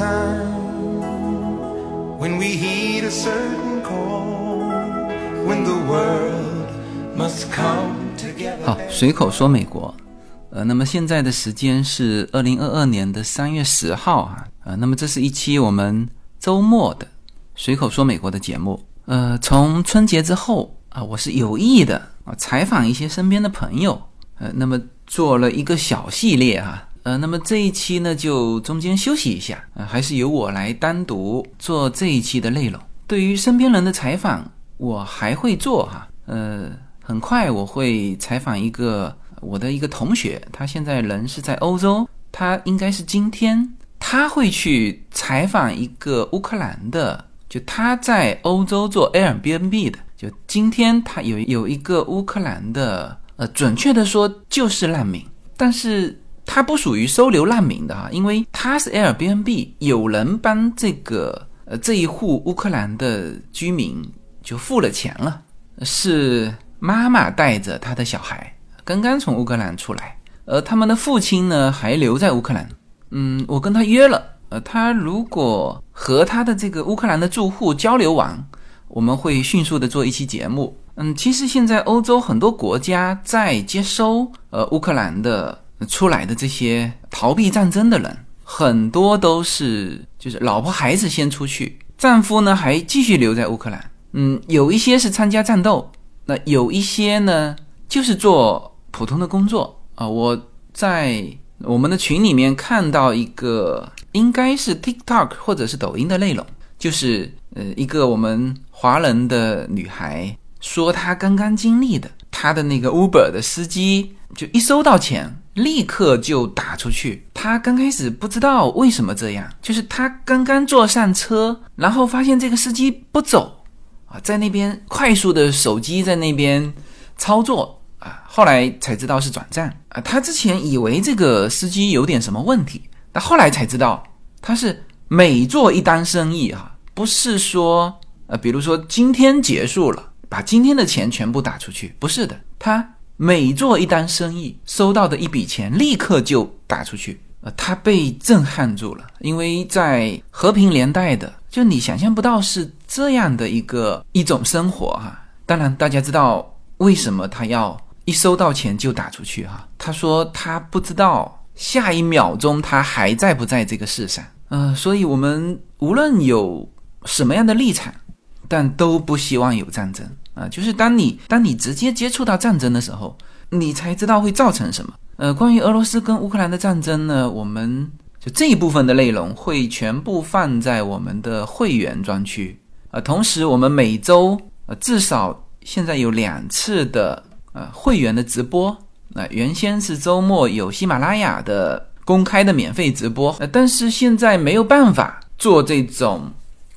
time when we heed a certain call, when the world must come together. 好，随口说美国。呃，那么现在的时间是二零二二年的三月十号啊，呃，那么这是一期我们周末的随口说美国的节目。呃，从春节之后啊，我是有意的啊采访一些身边的朋友，呃，那么做了一个小系列哈、呃，那么这一期呢就中间休息一下，呃，还是由我来单独做这一期的内容。对于身边人的采访，我还会做哈，呃，很快我会采访一个。我的一个同学，他现在人是在欧洲，他应该是今天他会去采访一个乌克兰的，就他在欧洲做 Airbnb 的，就今天他有有一个乌克兰的，呃，准确的说就是难民，但是他不属于收留难民的哈，因为他是 Airbnb，有人帮这个呃这一户乌克兰的居民就付了钱了，是妈妈带着他的小孩。刚刚从乌克兰出来，而他们的父亲呢还留在乌克兰。嗯，我跟他约了，呃，他如果和他的这个乌克兰的住户交流完，我们会迅速的做一期节目。嗯，其实现在欧洲很多国家在接收呃乌克兰的出来的这些逃避战争的人，很多都是就是老婆孩子先出去，丈夫呢还继续留在乌克兰。嗯，有一些是参加战斗，那有一些呢就是做。普通的工作啊，我在我们的群里面看到一个，应该是 TikTok 或者是抖音的内容，就是呃一个我们华人的女孩说她刚刚经历的，她的那个 Uber 的司机就一收到钱立刻就打出去，他刚开始不知道为什么这样，就是他刚刚坐上车，然后发现这个司机不走啊，在那边快速的手机在那边操作。啊，后来才知道是转账啊。他之前以为这个司机有点什么问题，但后来才知道他是每做一单生意哈，不是说呃，比如说今天结束了，把今天的钱全部打出去，不是的，他每做一单生意收到的一笔钱立刻就打出去。呃，他被震撼住了，因为在和平年代的，就你想象不到是这样的一个一种生活哈。当然，大家知道为什么他要。一收到钱就打出去哈，他说他不知道下一秒钟他还在不在这个世上，嗯，所以我们无论有什么样的立场，但都不希望有战争啊。就是当你当你直接接触到战争的时候，你才知道会造成什么。呃，关于俄罗斯跟乌克兰的战争呢，我们就这一部分的内容会全部放在我们的会员专区啊。同时，我们每周呃至少现在有两次的。呃，会员的直播，那原先是周末有喜马拉雅的公开的免费直播，呃，但是现在没有办法做这种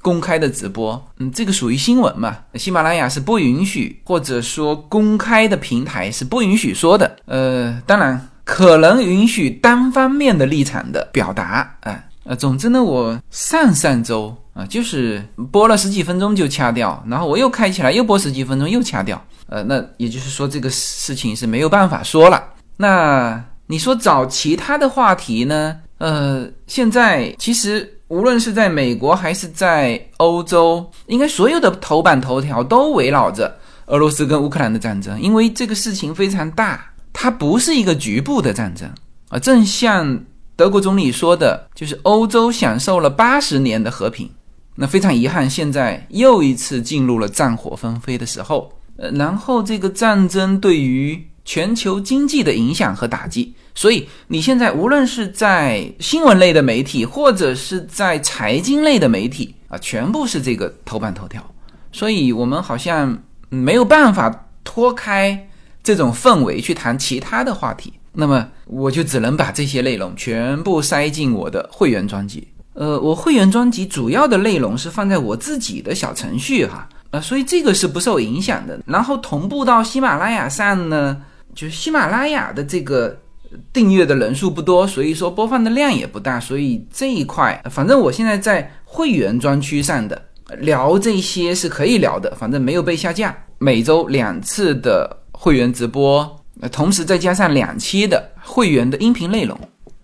公开的直播，嗯，这个属于新闻嘛，喜马拉雅是不允许，或者说公开的平台是不允许说的，呃，当然可能允许单方面的立场的表达，啊，呃，总之呢，我上上周啊，就是播了十几分钟就掐掉，然后我又开起来又播十几分钟又掐掉。呃，那也就是说，这个事情是没有办法说了。那你说找其他的话题呢？呃，现在其实无论是在美国还是在欧洲，应该所有的头版头条都围绕着俄罗斯跟乌克兰的战争，因为这个事情非常大，它不是一个局部的战争啊。正像德国总理说的，就是欧洲享受了八十年的和平，那非常遗憾，现在又一次进入了战火纷飞的时候。呃，然后这个战争对于全球经济的影响和打击，所以你现在无论是在新闻类的媒体，或者是在财经类的媒体啊，全部是这个头版头条。所以我们好像没有办法脱开这种氛围去谈其他的话题。那么我就只能把这些内容全部塞进我的会员专辑。呃，我会员专辑主要的内容是放在我自己的小程序哈。呃，所以这个是不受影响的。然后同步到喜马拉雅上呢，就喜马拉雅的这个订阅的人数不多，所以说播放的量也不大。所以这一块，反正我现在在会员专区上的聊这些是可以聊的，反正没有被下架。每周两次的会员直播，同时再加上两期的会员的音频内容，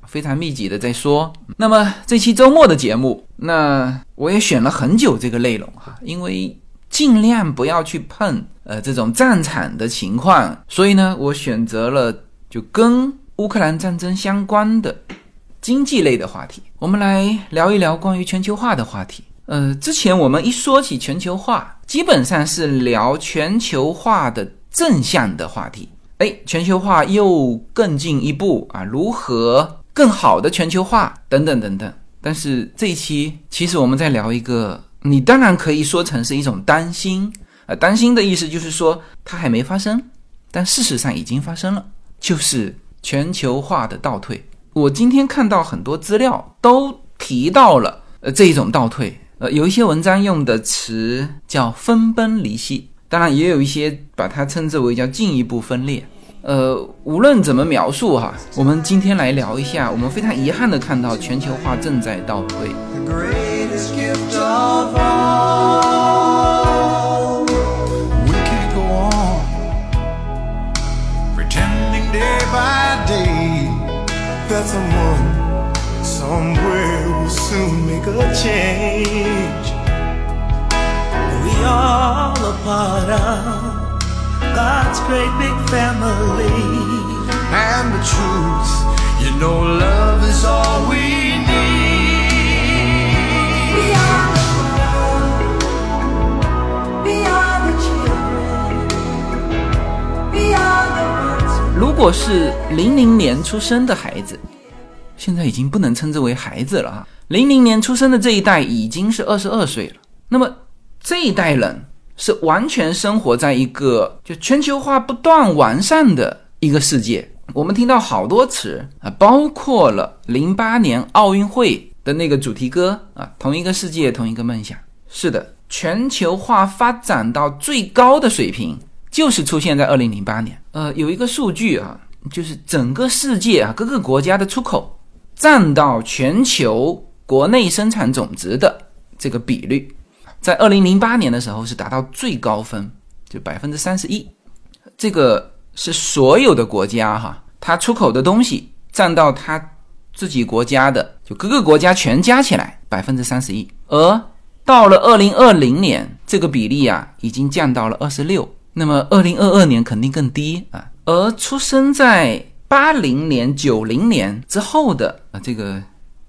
非常密集的在说。那么这期周末的节目，那我也选了很久这个内容哈，因为尽量不要去碰呃这种战场的情况，所以呢，我选择了就跟乌克兰战争相关的经济类的话题，我们来聊一聊关于全球化的话题。呃，之前我们一说起全球化，基本上是聊全球化的正向的话题。哎，全球化又更进一步啊，如何更好的全球化等等等等。但是这一期其实我们在聊一个，你当然可以说成是一种担心啊，担心的意思就是说它还没发生，但事实上已经发生了，就是全球化的倒退。我今天看到很多资料都提到了呃这一种倒退，呃有一些文章用的词叫分崩离析。当然，也有一些把它称之为叫进一步分裂。呃，无论怎么描述哈，我们今天来聊一下。我们非常遗憾的看到全球化正在倒退。All soon make a change. We all a part of God's great big family. And the truth, you know, love is all we need. We are the world. We are the children. We are the ones. 如果是零零年出生的孩子，现在已经不能称之为孩子了哈。零零年出生的这一代已经是二十二岁了。那么这一代人是完全生活在一个就全球化不断完善的一个世界。我们听到好多词啊，包括了零八年奥运会的那个主题歌啊，同一个世界，同一个梦想。是的，全球化发展到最高的水平，就是出现在二零零八年。呃，有一个数据啊，就是整个世界啊，各个国家的出口占到全球国内生产总值的这个比率。在二零零八年的时候是达到最高分，就百分之三十一，这个是所有的国家哈，它出口的东西占到它自己国家的，就各个国家全加起来百分之三十一。而到了二零二零年，这个比例啊已经降到了二十六。那么二零二二年肯定更低啊。而出生在八零年、九零年之后的啊，这个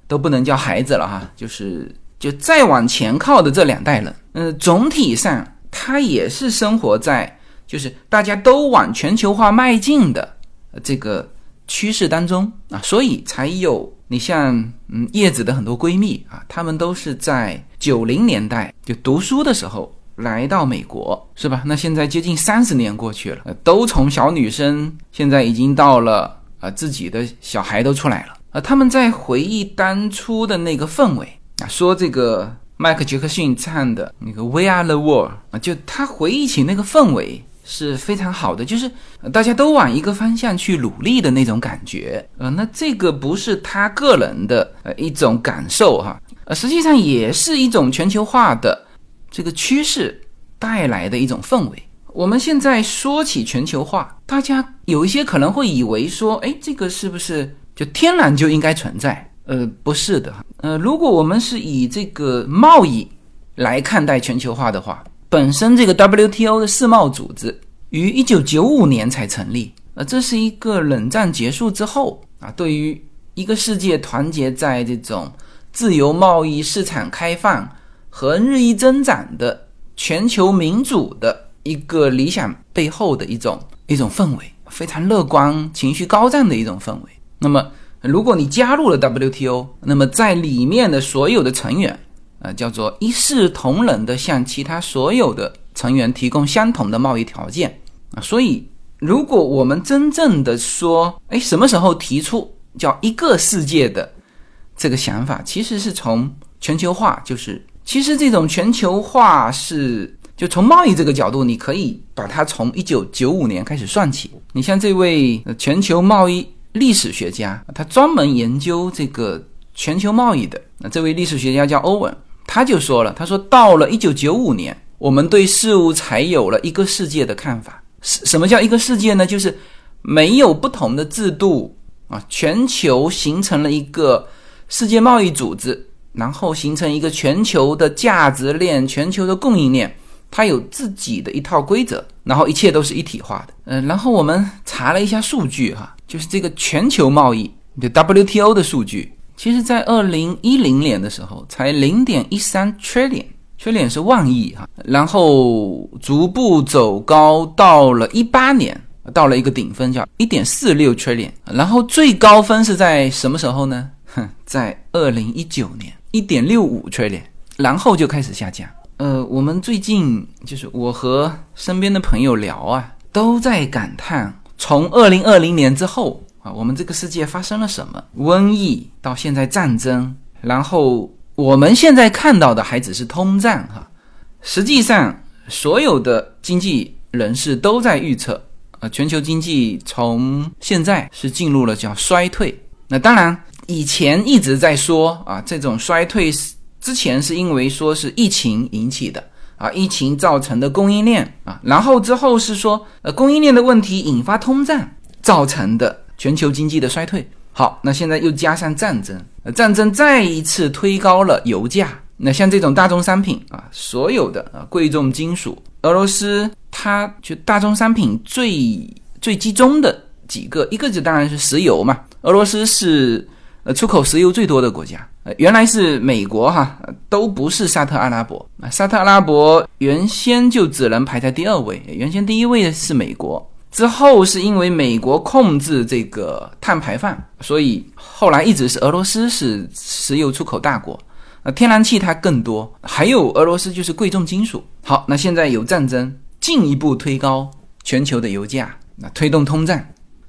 都不能叫孩子了哈，就是。就再往前靠的这两代人，嗯，总体上他也是生活在就是大家都往全球化迈进的这个趋势当中啊，所以才有你像嗯叶子的很多闺蜜啊，她们都是在九零年代就读书的时候来到美国，是吧？那现在接近三十年过去了，都从小女生现在已经到了啊自己的小孩都出来了啊，他们在回忆当初的那个氛围。啊，说这个迈克杰克逊唱的那个《We Are the World》啊，就他回忆起那个氛围是非常好的，就是大家都往一个方向去努力的那种感觉。呃，那这个不是他个人的呃一种感受哈，呃，实际上也是一种全球化的这个趋势带来的一种氛围。我们现在说起全球化，大家有一些可能会以为说，哎，这个是不是就天然就应该存在？呃，不是的，呃，如果我们是以这个贸易来看待全球化的话，本身这个 WTO 的世贸组织于一九九五年才成立，呃，这是一个冷战结束之后啊，对于一个世界团结在这种自由贸易市场开放和日益增长的全球民主的一个理想背后的一种一种氛围，非常乐观、情绪高涨的一种氛围。那么。如果你加入了 WTO，那么在里面的所有的成员，啊，叫做一视同仁的向其他所有的成员提供相同的贸易条件啊。所以，如果我们真正的说，哎，什么时候提出叫一个世界的这个想法，其实是从全球化，就是其实这种全球化是就从贸易这个角度，你可以把它从一九九五年开始算起。你像这位全球贸易。历史学家，他专门研究这个全球贸易的。那这位历史学家叫欧文，他就说了，他说到了一九九五年，我们对事物才有了一个世界的看法。什什么叫一个世界呢？就是没有不同的制度啊，全球形成了一个世界贸易组织，然后形成一个全球的价值链、全球的供应链，它有自己的一套规则，然后一切都是一体化的。嗯，然后我们查了一下数据哈，就是这个全球贸易，就 WTO 的数据，其实在二零一零年的时候才零点一三 trillion。缺点是万亿哈，然后逐步走高，到了一八年，到了一个顶峰，叫一点四六 trillion，然后最高分是在什么时候呢？哼，在二零一九年，一点六五 trillion，然后就开始下降。呃，我们最近就是我和身边的朋友聊啊，都在感叹，从二零二零年之后啊，我们这个世界发生了什么？瘟疫到现在战争，然后。我们现在看到的还只是通胀哈，实际上所有的经济人士都在预测，呃，全球经济从现在是进入了叫衰退。那当然，以前一直在说啊，这种衰退是之前是因为说是疫情引起的啊，疫情造成的供应链啊，然后之后是说呃供应链的问题引发通胀造成的全球经济的衰退。好，那现在又加上战争，战争再一次推高了油价。那像这种大宗商品啊，所有的啊贵重金属，俄罗斯它就大宗商品最最集中的几个，一个就当然是石油嘛。俄罗斯是呃出口石油最多的国家，呃原来是美国哈，都不是沙特阿拉伯啊，沙特阿拉伯原先就只能排在第二位，原先第一位是美国。之后是因为美国控制这个碳排放，所以后来一直是俄罗斯是石油出口大国，那天然气它更多，还有俄罗斯就是贵重金属。好，那现在有战争，进一步推高全球的油价，那推动通胀。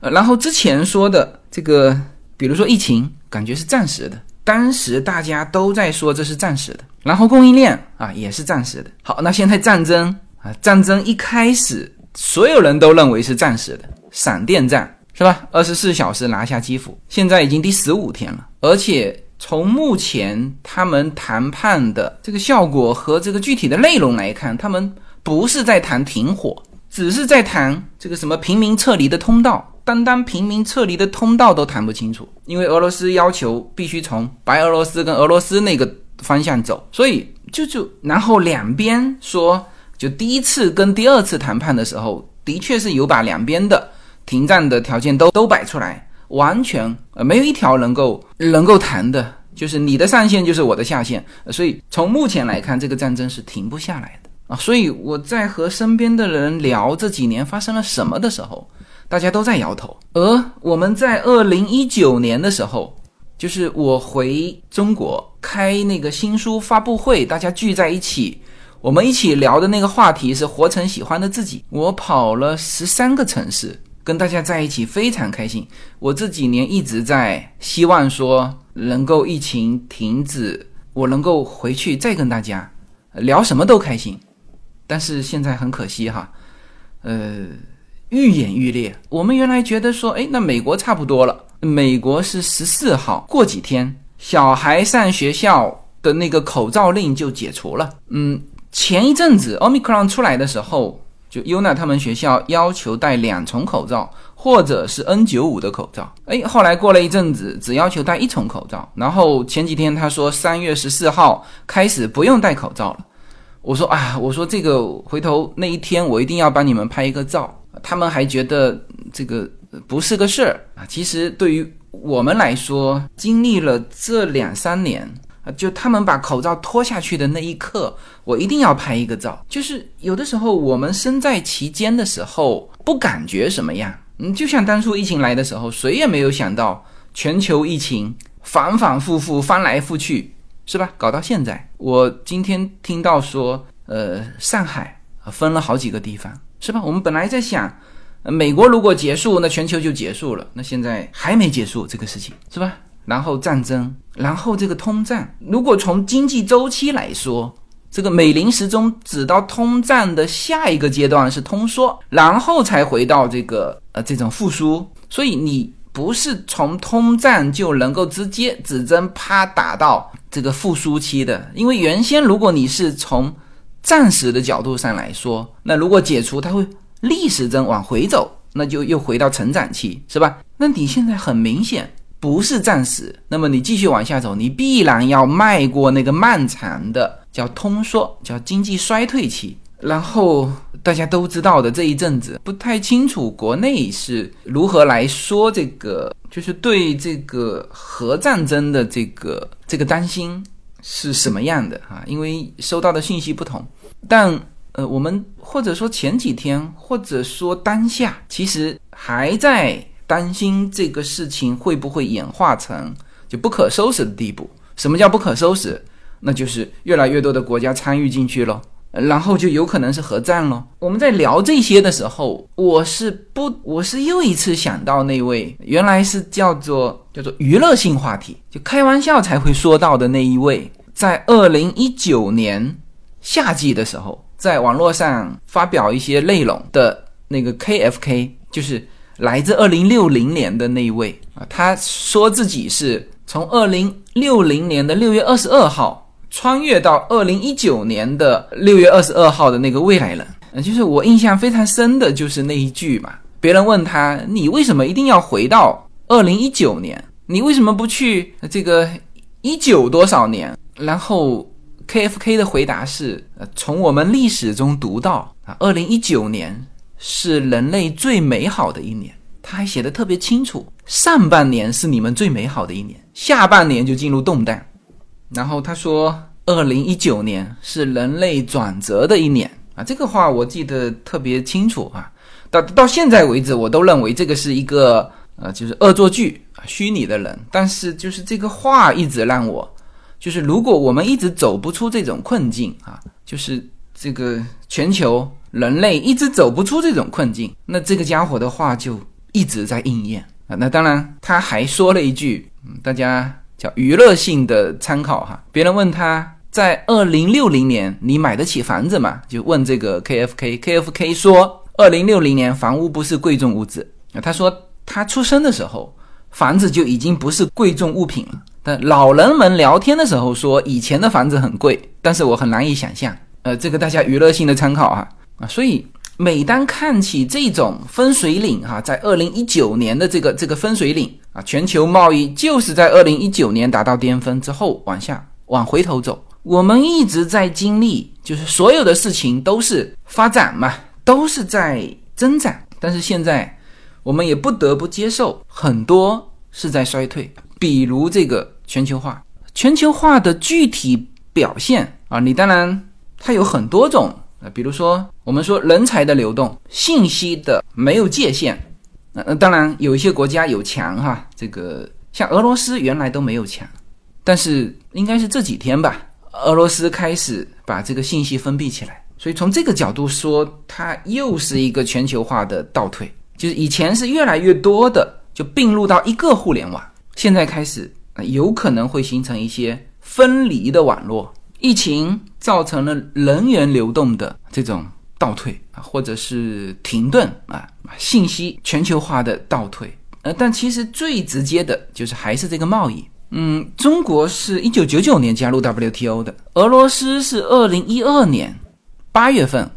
呃，然后之前说的这个，比如说疫情，感觉是暂时的，当时大家都在说这是暂时的，然后供应链啊也是暂时的。好，那现在战争啊，战争一开始。所有人都认为是暂时的闪电战，是吧？二十四小时拿下基辅，现在已经第十五天了。而且从目前他们谈判的这个效果和这个具体的内容来看，他们不是在谈停火，只是在谈这个什么平民撤离的通道。单单平民撤离的通道都谈不清楚，因为俄罗斯要求必须从白俄罗斯跟俄罗斯那个方向走，所以就就然后两边说。就第一次跟第二次谈判的时候，的确是有把两边的停战的条件都都摆出来，完全呃没有一条能够能够谈的，就是你的上限就是我的下限，所以从目前来看，这个战争是停不下来的啊。所以我在和身边的人聊这几年发生了什么的时候，大家都在摇头。而我们在二零一九年的时候，就是我回中国开那个新书发布会，大家聚在一起。我们一起聊的那个话题是活成喜欢的自己。我跑了十三个城市，跟大家在一起非常开心。我这几年一直在希望说能够疫情停止，我能够回去再跟大家聊什么都开心。但是现在很可惜哈，呃，愈演愈烈。我们原来觉得说，哎，那美国差不多了。美国是十四号，过几天小孩上学校的那个口罩令就解除了。嗯。前一阵子，omicron 出来的时候，就 UNA 他们学校要求戴两重口罩，或者是 N95 的口罩。哎，后来过了一阵子，只要求戴一重口罩。然后前几天他说三月十四号开始不用戴口罩了。我说啊，我说这个回头那一天我一定要帮你们拍一个照。他们还觉得这个不是个事儿啊。其实对于我们来说，经历了这两三年。啊，就他们把口罩脱下去的那一刻，我一定要拍一个照。就是有的时候我们身在其间的时候，不感觉什么样。嗯，就像当初疫情来的时候，谁也没有想到全球疫情反反复复、翻来覆去，是吧？搞到现在，我今天听到说，呃，上海分了好几个地方，是吧？我们本来在想，美国如果结束，那全球就结束了。那现在还没结束这个事情，是吧？然后战争，然后这个通胀。如果从经济周期来说，这个美林时钟指到通胀的下一个阶段是通缩，然后才回到这个呃这种复苏。所以你不是从通胀就能够直接指针啪打到这个复苏期的，因为原先如果你是从暂时的角度上来说，那如果解除，它会逆时针往回走。那就又回到成长期，是吧？那你现在很明显不是暂时，那么你继续往下走，你必然要迈过那个漫长的叫通缩，叫经济衰退期。然后大家都知道的这一阵子，不太清楚国内是如何来说这个，就是对这个核战争的这个这个担心是什么样的啊？因为收到的信息不同，但。呃，我们或者说前几天，或者说当下，其实还在担心这个事情会不会演化成就不可收拾的地步。什么叫不可收拾？那就是越来越多的国家参与进去了，然后就有可能是核战了。我们在聊这些的时候，我是不，我是又一次想到那位原来是叫做叫做娱乐性话题，就开玩笑才会说到的那一位，在二零一九年夏季的时候。在网络上发表一些内容的那个 KFK，就是来自二零六零年的那一位啊，他说自己是从二零六零年的六月二十二号穿越到二零一九年的六月二十二号的那个未来人。就是我印象非常深的就是那一句嘛，别人问他，你为什么一定要回到二零一九年？你为什么不去这个一九多少年？然后。K F K 的回答是：呃，从我们历史中读到啊，二零一九年是人类最美好的一年。他还写的特别清楚，上半年是你们最美好的一年，下半年就进入动荡。然后他说，二零一九年是人类转折的一年啊，这个话我记得特别清楚啊。到到现在为止，我都认为这个是一个呃，就是恶作剧啊，虚拟的人。但是就是这个话一直让我。就是如果我们一直走不出这种困境啊，就是这个全球人类一直走不出这种困境，那这个家伙的话就一直在应验啊。那当然，他还说了一句，嗯，大家叫娱乐性的参考哈。别人问他在二零六零年你买得起房子吗？就问这个 KFK，KFK 说二零六零年房屋不是贵重物质。他说他出生的时候房子就已经不是贵重物品了。但老人们聊天的时候说，以前的房子很贵，但是我很难以想象。呃，这个大家娱乐性的参考哈啊。所以每当看起这种分水岭哈，在二零一九年的这个这个分水岭啊，全球贸易就是在二零一九年达到巅峰之后往下往回头走。我们一直在经历，就是所有的事情都是发展嘛，都是在增长，但是现在我们也不得不接受很多是在衰退。比如这个全球化，全球化的具体表现啊，你当然它有很多种啊，比如说我们说人才的流动，信息的没有界限，那那当然有一些国家有强哈，这个像俄罗斯原来都没有强，但是应该是这几天吧，俄罗斯开始把这个信息封闭起来，所以从这个角度说，它又是一个全球化的倒退，就是以前是越来越多的就并入到一个互联网。现在开始，有可能会形成一些分离的网络。疫情造成了人员流动的这种倒退啊，或者是停顿啊，信息全球化的倒退。呃，但其实最直接的就是还是这个贸易。嗯，中国是一九九九年加入 WTO 的，俄罗斯是二零一二年八月份，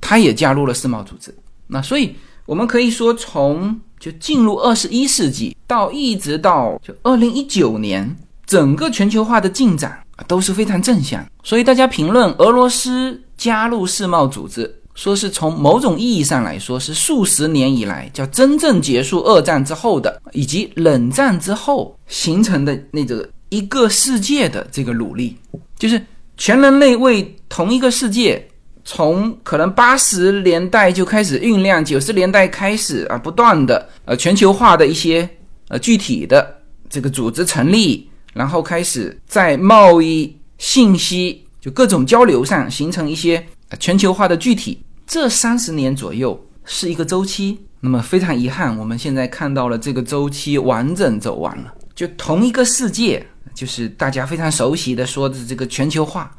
它也加入了世贸组织。那所以我们可以说从。就进入二十一世纪，到一直到就二零一九年，整个全球化的进展都是非常正向。所以大家评论俄罗斯加入世贸组织，说是从某种意义上来说，是数十年以来叫真正结束二战之后的，以及冷战之后形成的那个一个世界的这个努力，就是全人类为同一个世界。从可能八十年代就开始酝酿，九十年代开始啊，不断的呃全球化的一些呃具体的这个组织成立，然后开始在贸易、信息就各种交流上形成一些全球化的具体。这三十年左右是一个周期。那么非常遗憾，我们现在看到了这个周期完整走完了，就同一个世界，就是大家非常熟悉的说的这个全球化。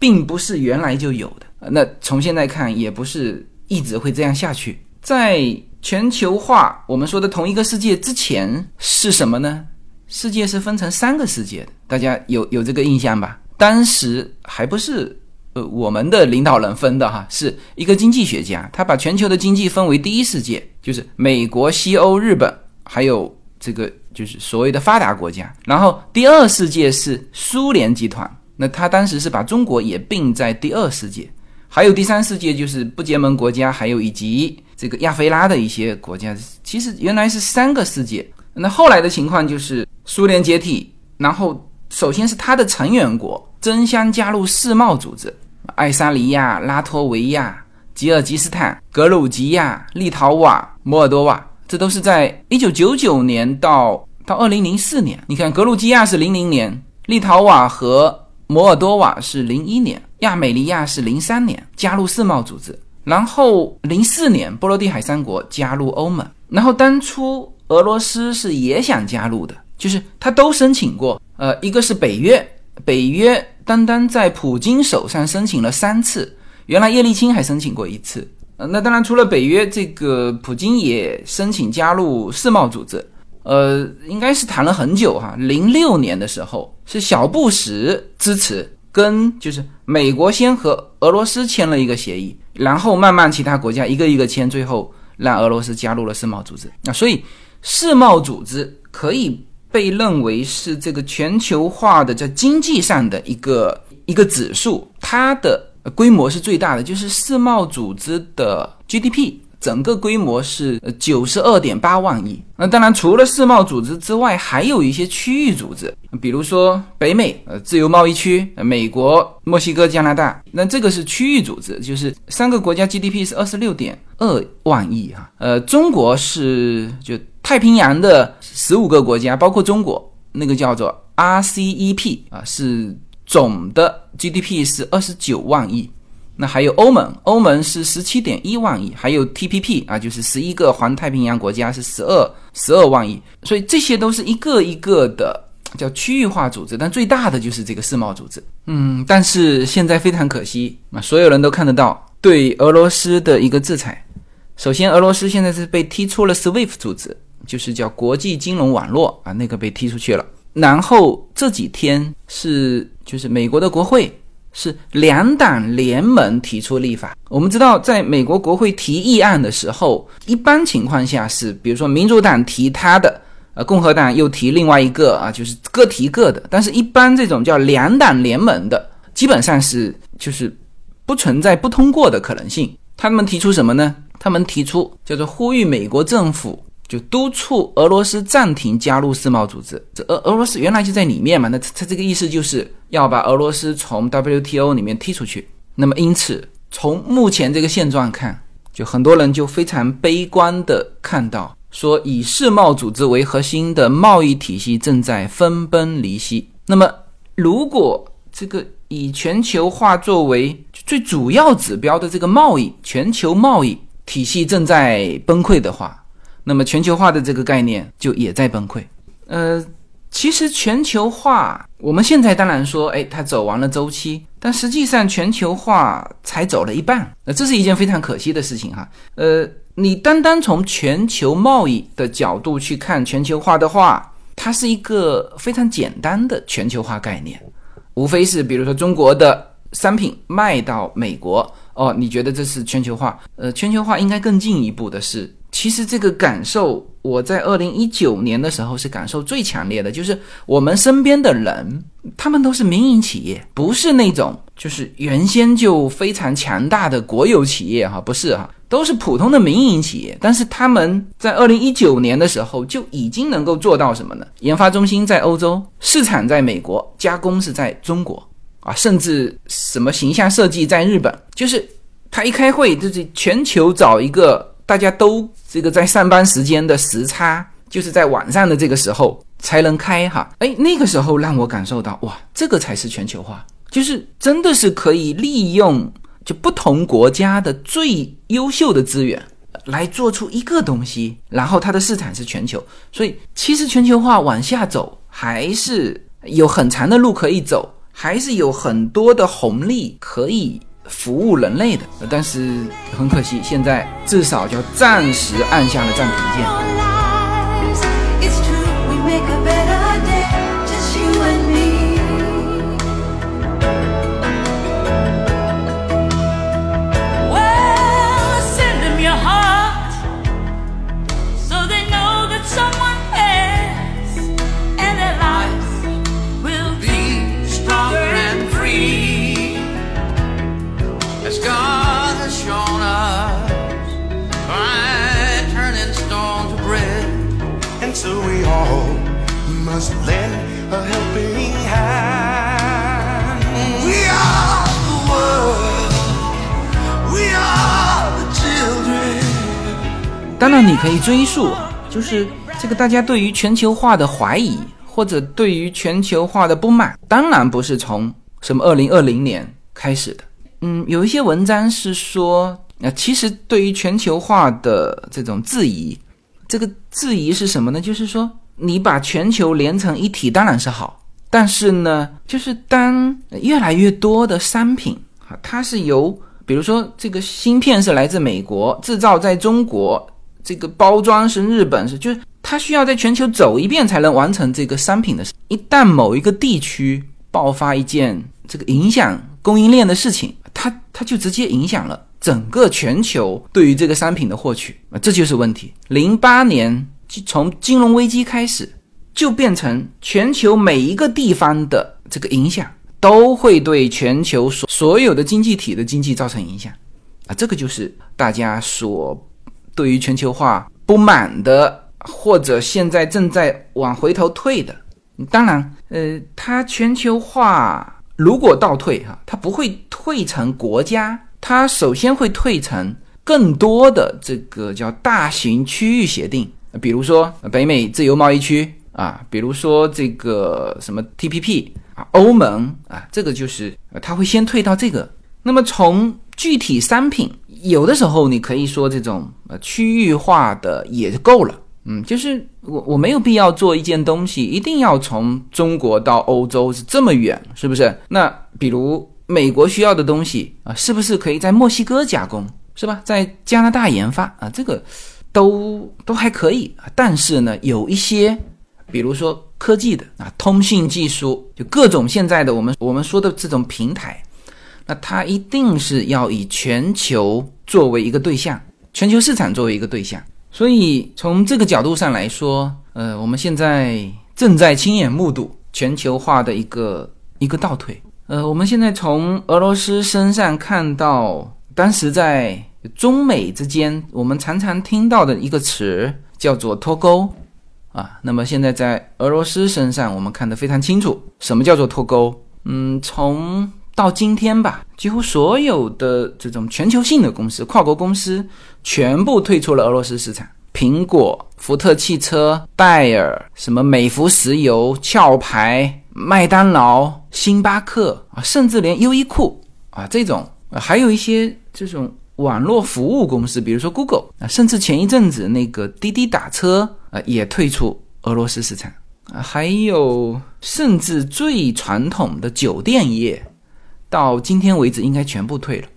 并不是原来就有的，那从现在看也不是一直会这样下去。在全球化我们说的同一个世界之前是什么呢？世界是分成三个世界的，大家有有这个印象吧？当时还不是呃我们的领导人分的哈，是一个经济学家，他把全球的经济分为第一世界，就是美国、西欧、日本，还有这个就是所谓的发达国家，然后第二世界是苏联集团，那他当时是把中国也并在第二世界，还有第三世界就是不结盟国家，还有以及这个亚非拉的一些国家，其实原来是三个世界。那后来的情况就是苏联解体，然后首先是他的成员国争相加入世贸组织，爱沙尼亚、拉脱维亚、吉尔吉斯坦、格鲁吉亚、立陶宛、摩尔多瓦，这都是在一九九九年到到二零零四年。你看，格鲁吉亚是零零年，立陶宛和摩尔多瓦是零一年，亚美尼亚是零三年加入世贸组织，然后零四年波罗的。海三国加入欧盟，然后当初。俄罗斯是也想加入的，就是他都申请过。呃，一个是北约，北约单单在普京手上申请了三次，原来叶利钦还申请过一次。呃，那当然除了北约，这个普京也申请加入世贸组织。呃，应该是谈了很久哈。零六年的时候是小布什支持，跟就是美国先和俄罗斯签了一个协议，然后慢慢其他国家一个一个签，最后让俄罗斯加入了世贸组织。那所以。世贸组织可以被认为是这个全球化的在经济上的一个一个指数，它的规模是最大的，就是世贸组织的 GDP 整个规模是九十二点八万亿。那当然，除了世贸组织之外，还有一些区域组织，比如说北美呃自由贸易区，美国、墨西哥、加拿大，那这个是区域组织，就是三个国家 GDP 是二十六点二万亿哈。呃，中国是就。太平洋的十五个国家，包括中国，那个叫做 RCEP 啊，是总的 GDP 是二十九万亿。那还有欧盟，欧盟是十七点一万亿，还有 TPP 啊，就是十一个环太平洋国家是十二十二万亿。所以这些都是一个一个的叫区域化组织，但最大的就是这个世贸组织。嗯，但是现在非常可惜啊，所有人都看得到对俄罗斯的一个制裁。首先，俄罗斯现在是被踢出了 SWIFT 组织。就是叫国际金融网络啊，那个被踢出去了。然后这几天是就是美国的国会是两党联盟提出立法。我们知道，在美国国会提议案的时候，一般情况下是，比如说民主党提他的，呃，共和党又提另外一个啊，就是各提各的。但是，一般这种叫两党联盟的，基本上是就是不存在不通过的可能性。他们提出什么呢？他们提出叫做呼吁美国政府。就督促俄罗斯暂停加入世贸组织。这俄俄罗斯原来就在里面嘛，那他这个意思就是要把俄罗斯从 WTO 里面踢出去。那么因此，从目前这个现状看，就很多人就非常悲观的看到，说以世贸组织为核心的贸易体系正在分崩离析。那么，如果这个以全球化作为最主要指标的这个贸易全球贸易体系正在崩溃的话，那么全球化的这个概念就也在崩溃。呃，其实全球化，我们现在当然说，哎，它走完了周期，但实际上全球化才走了一半。那这是一件非常可惜的事情哈。呃，你单单从全球贸易的角度去看全球化的话，它是一个非常简单的全球化概念，无非是比如说中国的商品卖到美国，哦，你觉得这是全球化？呃，全球化应该更进一步的是。其实这个感受，我在二零一九年的时候是感受最强烈的，就是我们身边的人，他们都是民营企业，不是那种就是原先就非常强大的国有企业哈，不是哈，都是普通的民营企业。但是他们在二零一九年的时候就已经能够做到什么呢？研发中心在欧洲，市场在美国，加工是在中国啊，甚至什么形象设计在日本，就是他一开会就是全球找一个。大家都这个在上班时间的时差，就是在晚上的这个时候才能开哈。哎，那个时候让我感受到，哇，这个才是全球化，就是真的是可以利用就不同国家的最优秀的资源来做出一个东西，然后它的市场是全球。所以其实全球化往下走还是有很长的路可以走，还是有很多的红利可以。服务人类的，但是很可惜，现在至少叫暂时按下了暂停键。追溯啊，就是这个大家对于全球化的怀疑，或者对于全球化的不满，当然不是从什么二零二零年开始的。嗯，有一些文章是说，那其实对于全球化的这种质疑，这个质疑是什么呢？就是说，你把全球连成一体当然是好，但是呢，就是当越来越多的商品啊，它是由比如说这个芯片是来自美国，制造在中国，这个包装是日本，是就是它需要在全球走一遍才能完成这个商品的事。一旦某一个地区爆发一件这个影响供应链的事情，它它就直接影响了整个全球对于这个商品的获取啊，这就是问题。零八年从金融危机开始，就变成全球每一个地方的这个影响都会对全球所所有的经济体的经济造成影响啊，这个就是大家所对于全球化不满的，或者现在正在往回头退的。当然，呃，它全球化。如果倒退哈，它不会退成国家，它首先会退成更多的这个叫大型区域协定，比如说北美自由贸易区啊，比如说这个什么 TPP 啊，欧盟啊，这个就是它会先退到这个。那么从具体商品，有的时候你可以说这种呃区域化的也就够了。嗯，就是我我没有必要做一件东西，一定要从中国到欧洲是这么远，是不是？那比如美国需要的东西啊，是不是可以在墨西哥加工，是吧？在加拿大研发啊，这个都都还可以。但是呢，有一些，比如说科技的啊，通信技术，就各种现在的我们我们说的这种平台，那它一定是要以全球作为一个对象，全球市场作为一个对象。所以从这个角度上来说，呃，我们现在正在亲眼目睹全球化的一个一个倒退。呃，我们现在从俄罗斯身上看到，当时在中美之间，我们常常听到的一个词叫做脱钩啊。那么现在在俄罗斯身上，我们看得非常清楚，什么叫做脱钩？嗯，从到今天吧，几乎所有的这种全球性的公司、跨国公司全部退出了俄罗斯市场。苹果、福特汽车、戴尔、什么美孚石油、壳牌、麦当劳、星巴克啊，甚至连优衣库啊这种，还有一些这种网络服务公司，比如说 Google 啊，甚至前一阵子那个滴滴打车啊也退出俄罗斯市场啊，还有甚至最传统的酒店业。到今天为止，应该全部退了。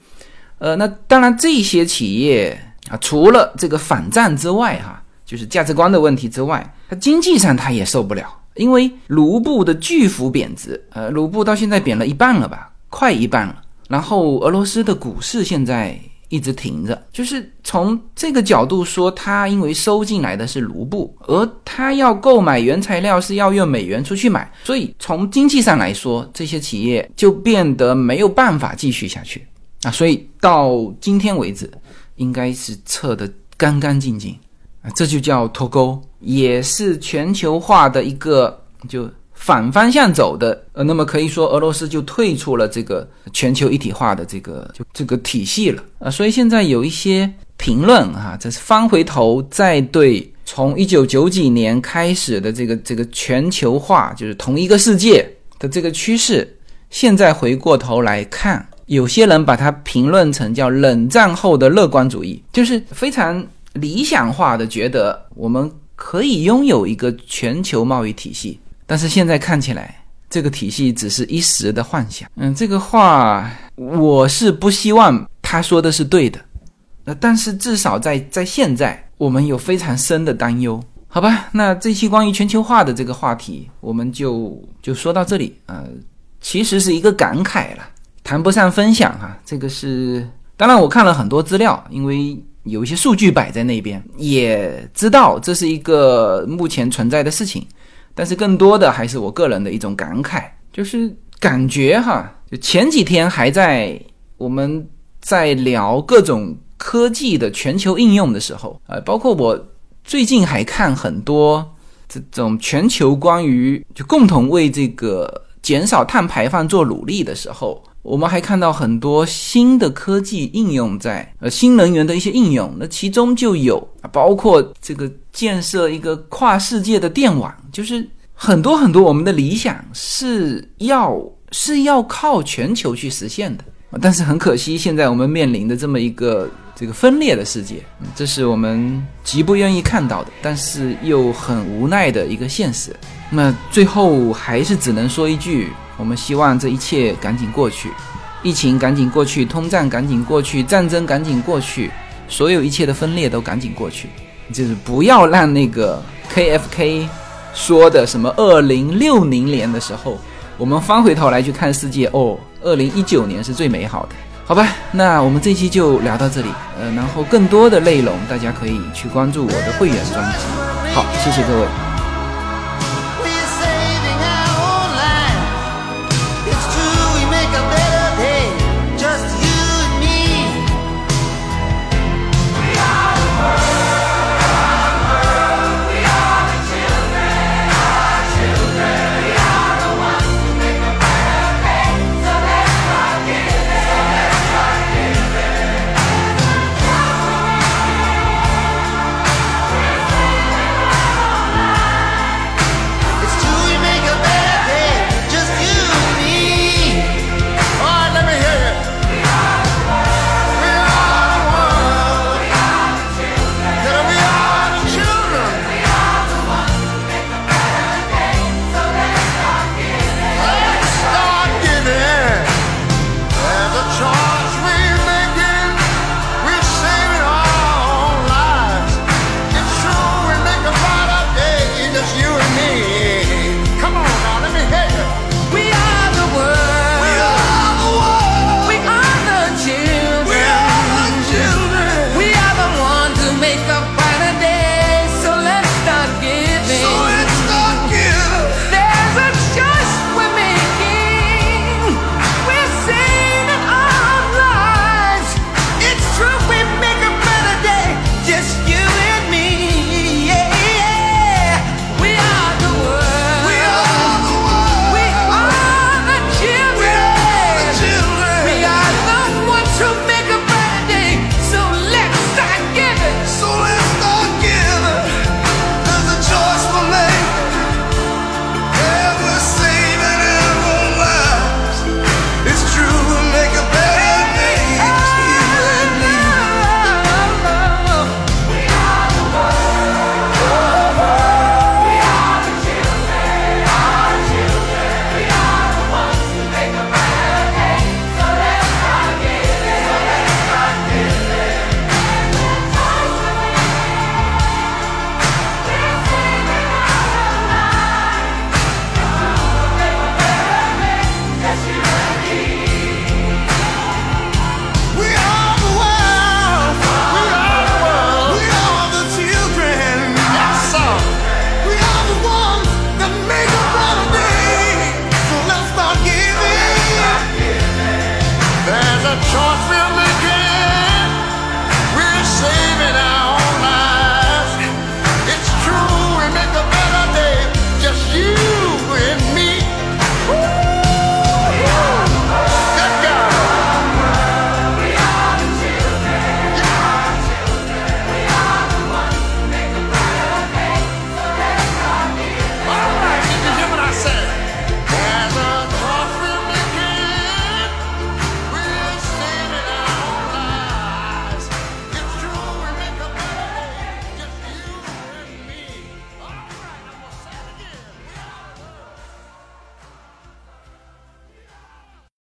呃，那当然，这些企业啊，除了这个反战之外，哈，就是价值观的问题之外，它经济上它也受不了，因为卢布的巨幅贬值，呃，卢布到现在贬了一半了吧，快一半了。然后俄罗斯的股市现在。一直停着，就是从这个角度说，它因为收进来的是卢布，而它要购买原材料是要用美元出去买，所以从经济上来说，这些企业就变得没有办法继续下去啊。所以到今天为止，应该是撤得干干净净啊，这就叫脱钩，也是全球化的一个就。反方向走的，呃，那么可以说俄罗斯就退出了这个全球一体化的这个就这个体系了啊。所以现在有一些评论哈，这是翻回头再对从一九九几年开始的这个这个全球化，就是同一个世界的这个趋势，现在回过头来看，有些人把它评论成叫冷战后的乐观主义，就是非常理想化的觉得我们可以拥有一个全球贸易体系。但是现在看起来，这个体系只是一时的幻想。嗯，这个话我是不希望他说的是对的。呃，但是至少在在现在，我们有非常深的担忧。好吧，那这期关于全球化的这个话题，我们就就说到这里。呃，其实是一个感慨了，谈不上分享哈。这个是当然，我看了很多资料，因为有一些数据摆在那边，也知道这是一个目前存在的事情。但是更多的还是我个人的一种感慨，就是感觉哈，就前几天还在我们在聊各种科技的全球应用的时候，呃，包括我最近还看很多这种全球关于就共同为这个减少碳排放做努力的时候，我们还看到很多新的科技应用在呃新能源的一些应用，那其中就有包括这个建设一个跨世界的电网，就是很多很多我们的理想是要是要靠全球去实现的，但是很可惜，现在我们面临的这么一个这个分裂的世界，这是我们极不愿意看到的，但是又很无奈的一个现实。那最后还是只能说一句。我们希望这一切赶紧过去，疫情赶紧过去，通胀赶紧过去，战争赶紧过去，所有一切的分裂都赶紧过去。就是不要让那个 KFK 说的什么二零六零年的时候，我们翻回头来去看世界，哦，二零一九年是最美好的，好吧？那我们这期就聊到这里，呃，然后更多的内容大家可以去关注我的会员专辑。好，谢谢各位。